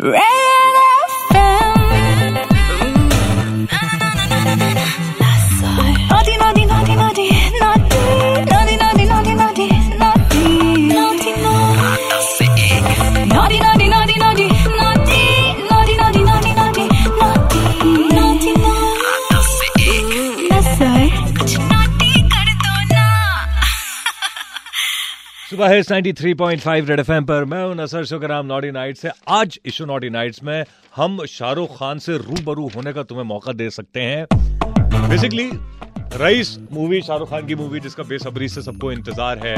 Ray! सुबह है 93.5 red FM पर। मैं हूँ नसर शुक्राम नॉटी नाइट से। आज इशू नॉटी नाइट्स में हम शाहरुख खान से रूबरू होने का तुम्हें मौका दे सकते हैं। बेसिकली रईस मूवी शाहरुख खान की मूवी जिसका बेसब्री से सबको इंतज़ार है।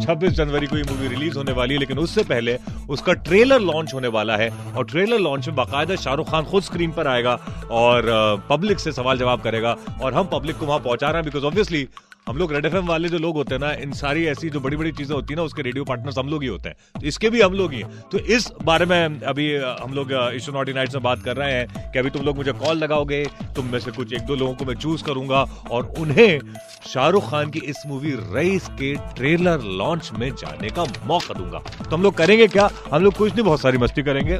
26 जनवरी को ये मूवी रिलीज़ होने वाली है, लेकिन उससे पहले उसका ट्रेलर लॉन्च होने वाला है और ट्रेलर लॉन्च में बाकायदा शाहरुख खान खुद स्क्रीन पर आएगा और पब्लिक से सवाल जवाब करेगा और हम पब्लिक को वहाँ पहुँचा रहे हैं बिकॉज़ ऑब्वियसली हम लोग रेड एफएम वाले जो लोग होते हैं ना, इन सारी ऐसी जो बड़ी बड़ी चीज़ें होती है ना, उसके रेडियो पार्टनर्स हम लोग ही होते हैं। तो इसके भी हम लोग ही तो इस बारे में अभी हम लोग इशू नॉटी नाइट्स में बात कर रहे हैं कि अभी तुम लोग मुझे कॉल लगाओगे, तुम में से कुछ एक दो लोगों को मैं चूज़ करूँगा और उन्हें शाहरुख खान की इस मूवी रईस के ट्रेलर लॉन्च में जाने का मौका दूँगा। तो हम लोग करेंगे क्या? हम लोग कुछ नहीं, बहुत सारी मस्ती करेंगे।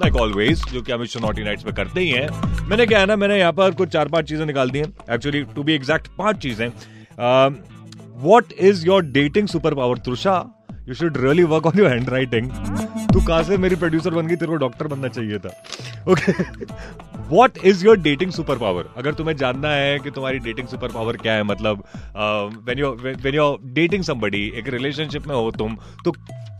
लाइक ऑलवेज जो कि हम इस नॉटी नाइट्स में करते ही हैं। मैंने क्या है ना, मैंने यहाँ पर कुछ चार पाँच चीज़ें निकाल दी हैं। एक्चुअली टू बी एग्जैक्ट पाँच चीज़ें। What is your dating super power tussah you should really work on your handwriting तू कहा से मेरी प्रोड्यूसर बन गई? तेरे को डॉक्टर बनना चाहिए था। Okay what is your dating super power अगर तुम्हें जानना है कि तुम्हारी डेटिंग सुपर पावर क्या है मतलब when you when you dating somebody एक रिलेशनशिप में हो तुम तो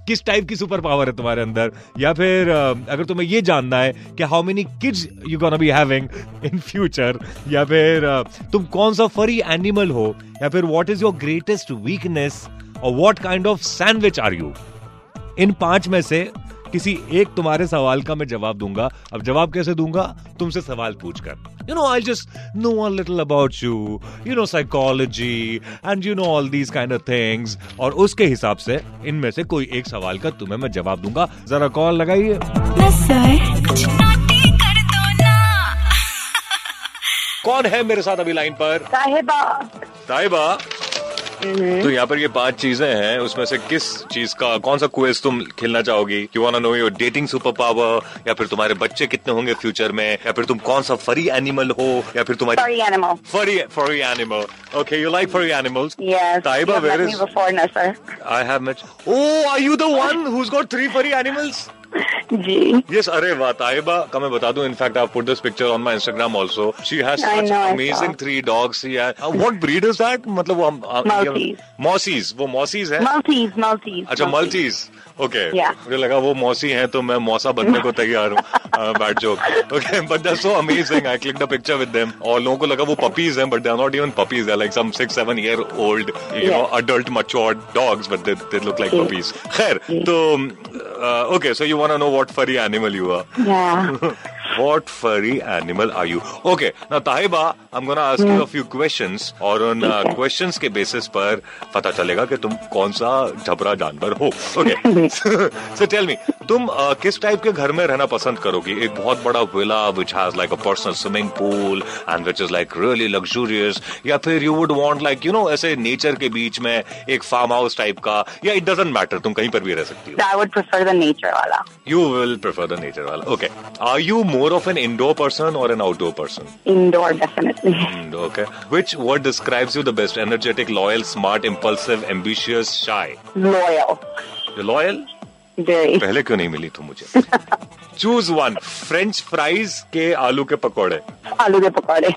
किस टाइप की सुपर पावर है तुम्हारे अंदर? या फिर अगर तुम्हें ये जानना है कि how many kids you gonna be having in future या फिर तुम कौन सा फरी एनिमल हो, या फिर what is your greatest weakness और what kind of sandwich are you in पाँच में से किसी एक तुम्हारे सवाल का मैं जवाब दूँगा। अब जवाब कैसे दूँगा? तुमसे सवाल पूछकर। You know I just know a little about you you know psychology and you know all these kind of things और उसके हिसाब से इनमें से कोई एक सवाल का तुम्हें मैं जवाब दूँगा। जरा कॉल लगाइए। कौन है मेरे साथ अभी लाइन पर? साहिबा। ताइबा तो यहाँ पर ये पाँच चीज़ें हैं उसमें से किस चीज़ का कौन सा क्वेज तुम खेलना चाहोगी you want know your dating super power या फिर तुम्हारे बच्चे कितने होंगे फ्यूचर में या फिर तुम कौन सा फरी एनिमल हो या फिर तुम्हारी. Furry furry animal okay you like furry animals Yes. Taiba, you have where met is- me before, no, sir. I have met. Oh, are ji. Yes, अरे वाह ताइबा का मैं बता दूँ in fact I put this picture on my Instagram also she has such amazing three dogs what breed is that मतलब वो हम मॉसीज वो मॉसीज है? Maltese, Maltese. अच्छा मल्टीज ओके मुझे लगा वो मौसी हैं तो मैं मौसा बनने को तैयार हूँ। Bad joke okay but they so amazing I click the picture with them और लोगों को लगा वो पपीज हैं but they are not even puppies they like some 6 7 year old you know dogs but they they look like Yeah. puppies. खैर तो Uh, okay so you want to know what furry animal you are Yeah. what furry animal are you? Okay now tahiba i'm going ask you a few questions. और उन ठीक के basis पर पता चलेगा कि तुम कौन सा झबरा जानवर हो। ओके सो टेल मी तुम uh, किस टाइप के घर में रहना पसंद करोगी? एक बहुत बड़ा villa which has like a personal swimming pool and which is like really luxurious या फिर you would want like you know ऐसे नेचर के बीच में एक फार्म हाउस टाइप का या इट डजंट मैटर तुम कहीं पर भी रह सकती हो। I would prefer the nature wala. You will prefer the nature wala. Okay. Are you more of an indoor person or an outdoor person? Indoor, definitely. Mm, Okay. Which word describes you the best? Energetic, loyal, smart, impulsive, ambitious, shy. Loyal. You're loyal? Very. पहले क्यों नहीं मिली तू मुझे choose one French fries के आलू के पकौड़े आलू के pakode.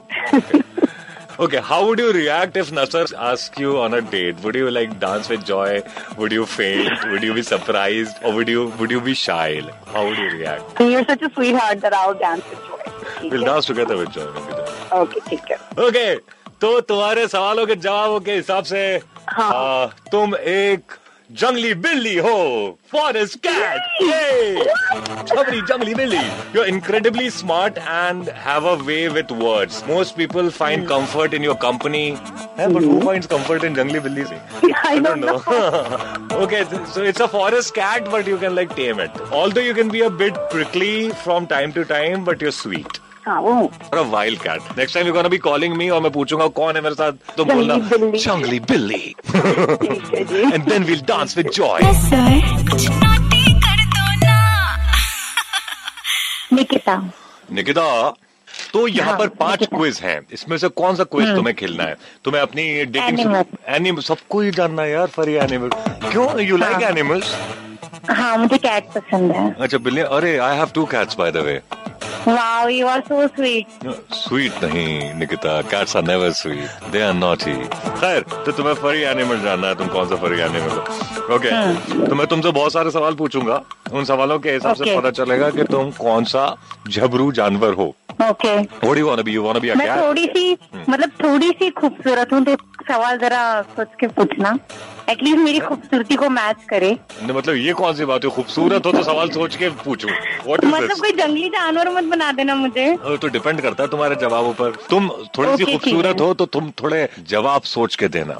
Okay, how would you react if Nasser asks you on a date? Would you like dance with joy? Would you faint? Would you be surprised? Or would you would you be shy? How would you react? You're such a sweetheart that I'll dance with joy. We'll है? dance together with joy. Okay, take care. Okay, तो तुम्हारे सवालों के जवाबों के हिसाब से हाँ। आ, तुम एक Jungly Billy ho! Forest cat! Yay! Chhabri Jungly Billy! You're incredibly smart and have a way with words. Most people find comfort in your company. But who hmm. finds comfort in Jungly Billy? I, don't know. okay, so it's a forest cat, but you can like tame it. Although you can be a bit prickly from time to time, but you're sweet. हाँ वो or a wild cat. Next time you're gonna be calling और मैं पूछूँगा कौन है मेरे साथ? तो बोलना जंगली बिल्ली। जंगली बिल्ली. ठीक है जी। And then we'll dance with joy. ऐसा है कुछ naughty कर दो ना। निकिता। निकिता तो यहाँ हाँ, पर पाँच क्विज हैं। इसमें से कौन सा क्विज तुम्हें खेलना है? तुम्हें अपनी डेटिंग एनिमल सबको ही जानना है यार फरी एनिमल क्यों? यू लाइक हाँ। एनिमल्स हाँ मुझे कैट पसंद है। अच्छा बिल्ली अरे I have two cats by the way sweet नहीं Nikita cats are never sweet they are naughty खैर तो तुम्हें फरी एनिमल जानना है तुम कौन सा फरी एनिमल हो? ओके तो मैं तुमसे बहुत सारे सवाल पूछूँगा। उन सवालों के हिसाब से पता चलेगा कि तुम कौन सा झबरू जानवर हो। Okay What do you want to be? You want to be a मैं थोड़ी सी मतलब थोड़ी सी खूबसूरत हूँ तो सवाल जरा सोच के पूछना। एटलीस्ट मेरी खूबसूरती को मैच करे। मतलब ये कौन सी बात है? खूबसूरत हो तो सवाल सोच के पूछूँ। मतलब कोई जंगली जानवर मत बना देना मुझे। तो डिपेंड करता है तुम्हारे जवाबों पर। तुम थोड़ी सी खूबसूरत हो। तो तुम थोड़े जवाब सोच के देना।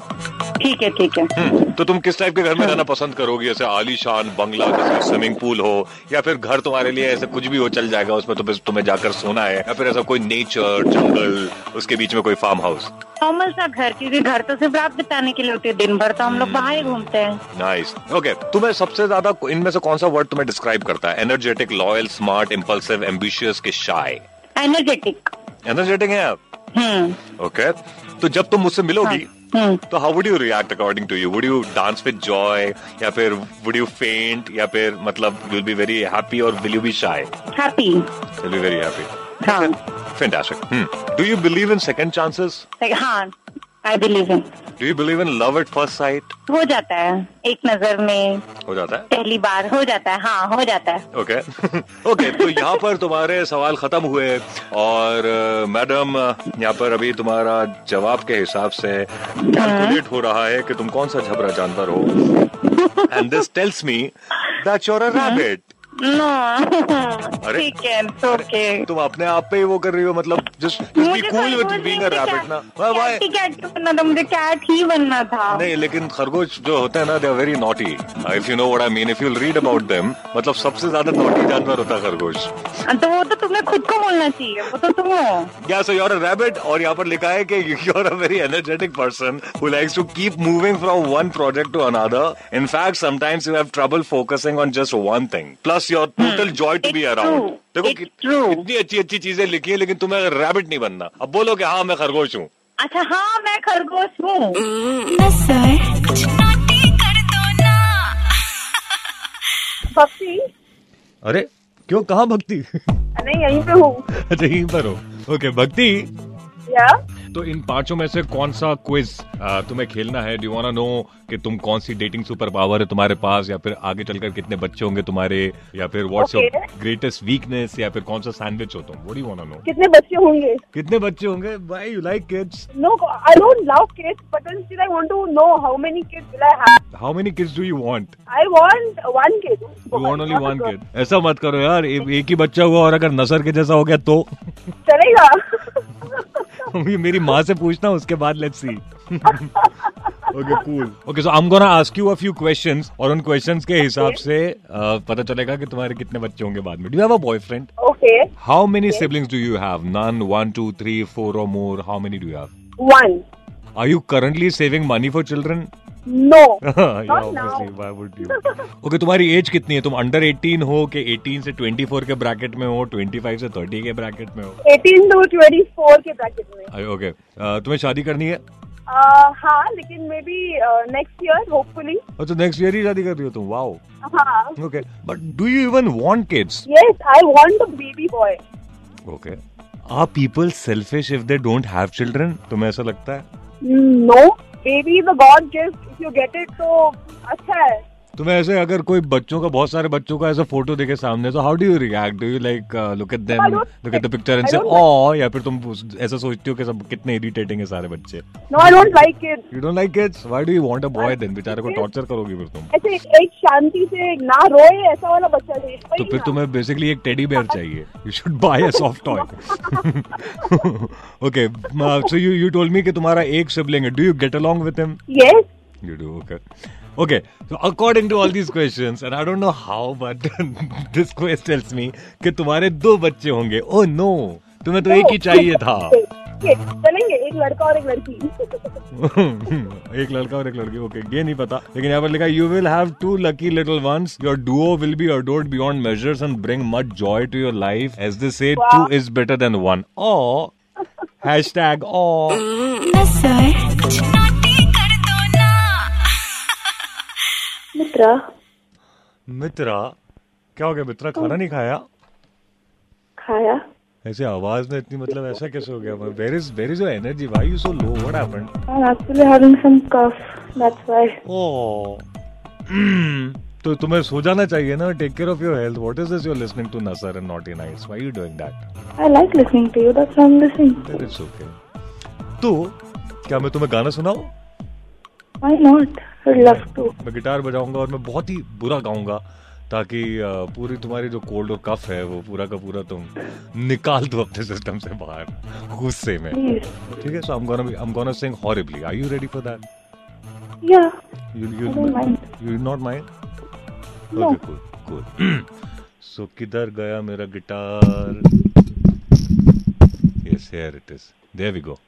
ठीक है ठीक है। हम्म, तो तुम किस टाइप के घर में रहना पसंद करोगी? जैसे आलीशान बंगला जिसमें स्विमिंग पूल हो या फिर घर तुम्हारे लिए ऐसे कुछ भी हो चल जाएगा उसमें तो तुम्हें जाकर सोना है या फिर ऐसा कोई नेचर जंगल उसके बीच में कोई फार्म हाउस नॉर्मल सा घर क्योंकि घर तो सिर्फ़ रात बिताने के लिए होते हैं दिन भर तो हम लोग बाहर ही घूमते हैं। नाइस ओके तुम्हें सबसे ज़्यादा इनमें से कौन सा वर्ड तुम्हें डिस्क्राइब करता है? Energetic loyal smart impulsive ambitious के शाय एनर्जेटिक एनर्जेटिक है आप? हम्म ओके तो जब तुम मुझसे मिलोगी हम्म तो how would you react according to you would you dance with joy या फिर वुड यू फेंट या फिर मतलब विल बी वेरी हैप्पी और will you be shy happy will be very happy हाँ fantastic do you believe in second chances हाँ I believe in do you believe in love at first sight हो जाता है. एक नज़र में हो जाता है? पहली बार हो जाता है. हाँ हो जाता है. ओके ओके तो यहाँ पर तुम्हारे सवाल खत्म हुए और मैडम यहाँ पर अभी तुम्हारा जवाब के हिसाब से कैलकुलेट हो रहा है कि तुम कौन सा झबरा जानवर हो? And this tells me that you're a rabbit no? ठीक है ओके तुम अपने आप पे ही वो कर रही हो मतलब just be cool with being a rabbit ना? कैट ही कैट बनना था मुझे कैट ही बनना था नहीं लेकिन खरगोश जो होते हैं ना they are very naughty if you know what I mean if you read about them मतलब सबसे ज़्यादा नॉटी जानवर होता है खरगोश तो वो तो तुम्हें खुद को बोलना चाहिए वो तो तुम हो Yeah, so you're a rabbit और यहाँ पर लिखा है कि you're a very energetic person who likes to keep moving from one project to another. In fact, sometimes you have trouble focusing on just one thing. Plus your total joy to be It's around. true. देखो. कितनी अच्छी अच्छी चीज़ें लिखी है लेकिन तुम्हें rabbit नहीं बनना। अब बोलो कि हाँ मैं खरगोश हूँ। अच्छा हाँ मैं खरगोश हूँ। ना सर। कुछ नोटी कर दो ना। भक्ति? अरे क्यों? कहा भक्ति? नहीं यहीं पे हूँ। अच्छा यहीं पर हो। ओके भक्ति? या? तो इन पाँचों में से कौन सा क्विज तुम्हें खेलना है? डू वांट नो कि तुम कौन सी डेटिंग सुपर पावर है तुम्हारे पास? या फिर आगे चलकर कितने बच्चे होंगे तुम्हारे? या फिर व्हाट्स योर ग्रेटेस्ट वीकनेस या फिर कौन सा सैंडविच हो तुम? व्हाट डू वांट नो कितने बच्चे होंगे? कितने बच्चे होंगे? Why you like kids no I don't love kids but then still I want to know how many kids will I have. How many kids do you want I want one kid. You want only one kid ऐसा मत करो यार एक ही बच्चा हुआ और अगर नसर के जैसा हो गया तो। चलेगा। मेरी माँ से पूछना उसके बाद let's see okay cool okay so I am gonna ask you a few questions और उन क्वेश्चंस के हिसाब से पता चलेगा कि तुम्हारे कितने बच्चे होंगे बाद में. Do have a boyfriend okay how many siblings do you have none one two three four और more how many do you have one are you currently saving money for children No. yeah, now. obviously. Why would you? Okay, तुम्हारी age कितनी है? तुम under 18 हो कि 18 से 24 के bracket में हो? 25 से 30 के ब्रैकेट में हो? 18 to 24 के ब्रैकेट में. ओके तुम्हें शादी करनी है? Uh, हाँ लेकिन maybe next year hopefully अच्छा नेक्स्ट ईयर ही शादी कर रही हो तुम? वाओ हाँ. Okay but do you even want kids yes I want a baby boy. Okay are people selfish if they don't have children तुम्हें ऐसा लगता है? No no. Baby is a god gift if you get it तो अच्छा है। तुम्हें ऐसे अगर कोई बच्चों का बहुत सारे बच्चों का ऐसा फ़ोटो देखे सामने तो how do you react do you like look at them look at the picture and say oh या फिर तुम ऐसा सोचती हो कि सब कितने इरिटेटिंग है सारे बच्चे। No I don't like kids. You don't like kids why do you want a boy then बेचारे को टॉर्चर करोगी फिर तुम। ऐसे एक शांति से ना रोए ऐसा वाला बच्चा चाहिए तो फिर तुम्हें बेसिकली एक टेडी बेयर चाहिए। You should buy a soft toy okay so you you told me कि तुम्हारा एक सिबलिंग है। Do you get along with him yes. You do, okay. Okay, so according to all these questions, and I don't know how, but this quiz tells me कि तुम्हारे दो बच्चे होंगे. Oh no, तुम्हें तो एक ही चाहिए था. चलेंगे एक लड़का और एक लड़की। एक लड़का और एक लड़की ओके ये नहीं पता। लेकिन यहाँ पर लिखा you will have two lucky little ones your duo will be adored beyond measures and bring much joy to your life as they say two is better than one oh hashtag oh Mitra. Mitra क्या हो गया मित्रा? खाना नहीं खाया? खाया। ऐसे आवाज़ में इतनी मतलब ऐसा कैसे हो गया? Where is where is your energy why you so low what happened having some cough. That's why. Oh तो तुम्हें सो जाना चाहिए ना? Take care of your health what is this you are listening to Nasar and naughty nights why you doing that I like listening to you. That's why I'm listening. That it's okay तो क्या मैं तुम्हें गाना सुनाऊं? Why not? मैं guitar बजाऊँगा और मैं बहुत ही बुरा गाऊँगा ताकि पूरी तुम्हारी जो कोल्ड और कफ है वो पूरा का पूरा तुम निकाल दो अपने सिस्टम से बाहर गुस्से में ठीक है so I am gonna I am gonna sing horribly are you ready for that don't mind. you not mind? No. Okay, cool, cool. so किधर गया मेरा guitar? Yes, here it is. There we go.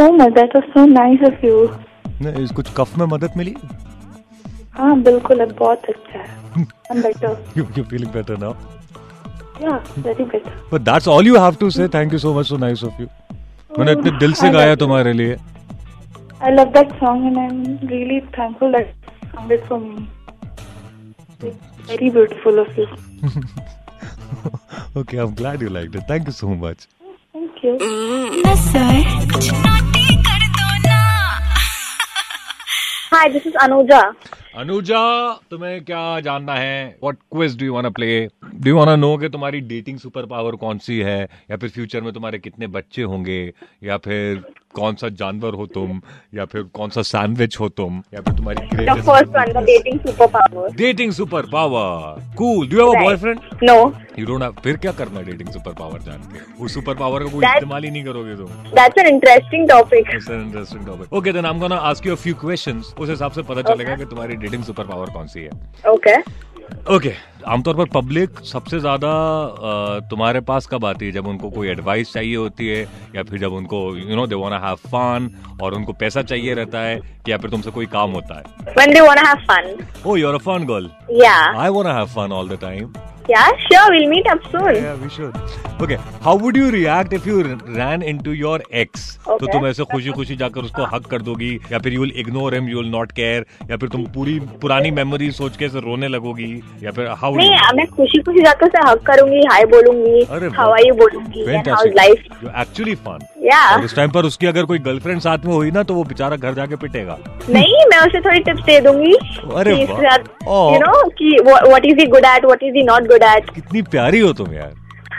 So much. That was so nice of you. नहीं, कुछ कफ में मदद मिली? हाँ बिल्कुल अब बहुत अच्छा है I'm better. You you feeling better now? Yeah, very better. But that's all you have to say. Thank you so much. So nice of you. मैंने इतने दिल से गाया. तुम्हारे लिए. I love that song and I'm really thankful that you sung it for me. It's very beautiful of you. Okay, I'm glad you liked it. Thank you so much. Anuja तुम्हें क्या जानना है? What quiz do you want play do you want know कि तुम्हारी dating super power कौन सी है? या फिर फ्यूचर में तुम्हारे कितने बच्चे होंगे? या फिर कौन सा जानवर हो तुम या फिर कौन सा सैंडविच हो तुम या फिर तुम्हारी the dating superpower. Dating super power cool do have a boyfriend No, you don't have फिर क्या करना डेटिंग सुपर पावर जान के उस सुपर पावर का कोई इस्तेमाल ही नहीं करोगे तुम that's an interesting topic. It's an interesting topic. Okay, then I'm gonna ask you a few questions. उस हिसाब से पता चलेगा कि तुम्हारी डेटिंग सुपर पावर कौन सी है Okay. ओके आमतौर पर पब्लिक सबसे ज़्यादा तुम्हारे पास कब आती है जब उनको कोई एडवाइस चाहिए होती है या फिर जब उनको you know they want have fun और उनको पैसा चाहिए रहता है कि या फिर तुमसे कोई काम होता है When they want have have fun. Oh you are a fun girl Yeah. I want have fun all the time Yeah, sure. We'll meet up soon. Yeah, we should. Okay, how would you react if you ran into your ex? तो तुम ऐसे खुशी खुशी जाकर उसको हक कर दोगी या फिर you will ignore him you will not care या फिर तुम पूरी पुरानी मेमोरी सोच के ऐसे रोने लगोगी या फिर हाउ नहीं मैं खुशी खुशी जाकर उसे हक करूँगी हाय बोलूँगी हाउ आर यू बोलूँगी how is life actually fun या उस टाइम पर उसकी अगर कोई गर्लफ्रेंड साथ में हुई ना तो वो बेचारा घर जाके पिटेगा। नहीं मैं उसे थोड़ी टिप्स दे दूँगी अरे. यू नो कि what is he good at what is he not good at कितनी प्यारी हो तुम यार।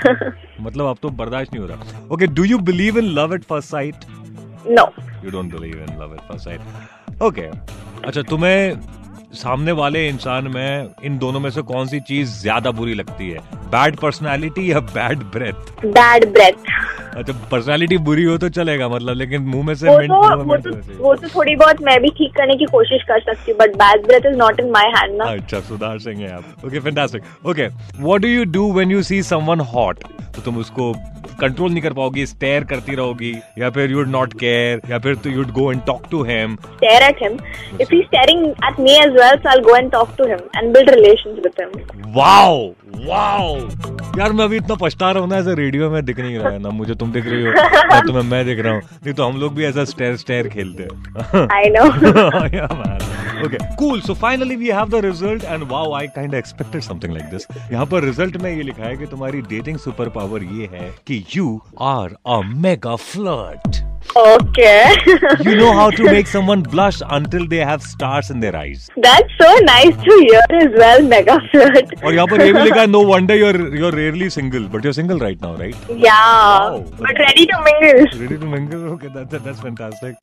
मतलब अब तो बर्दाश्त नहीं हो रहा। Okay do you believe in love at first sight no you don't believe in love at first sight okay अच्छा तुम्हें सामने वाले इंसान में इन दोनों में से कौन सी चीज़ ज़्यादा बुरी लगती है? बैड पर्सनालिटी या बैड ब्रेथ बैड ब्रेथ अच्छा पर्सनालिटी बुरी हो तो चलेगा मतलब लेकिन मुँह में से वो तो वो तो वो तो थोड़ी बहुत मैं भी ठीक करने की कोशिश कर सकती हूँ but bad breath is not in my hand ना। अच्छा सुधार सिंह है आप। Okay fantastic okay what do you do when you see someone hot तो तुम उसको कंट्रोल नहीं कर पाओगी स्टेयर करती रहोगी या फिर यूड नॉट केयर या फिर तो you'd go and talk to him Stare at him. If he's staring at me as well, so I'll go and talk to him and build relations with him. Wow wow यार मैं अभी इतना पछता रहा हूँ ना ऐसे रेडियो में दिख नहीं रहा है ना मुझे तुम दिख रही हो ना तुम्हें मैं दिख रहा हूँ नहीं तो हम लोग भी ऐसा स्टेयर स्टेयर खेलते हैं I know. Okay, cool. So finally we have the result and wow, I kind of expected something like this. यहाँ पर रिज़ल्ट में ये लिखा है कि तुम्हारी डेटिंग सुपर पावर ये है कि you are a mega flirt. okay. You know how to make someone blush until they have stars in their eyes. That's so nice to hear as well, Mega Flirt. और यहाँ पर ये भी लिखा है no wonder you're you're rarely single, but you're single right now, right? Yeah. Wow. But ready to mingle. Ready to mingle? Okay, that, that that's fantastic.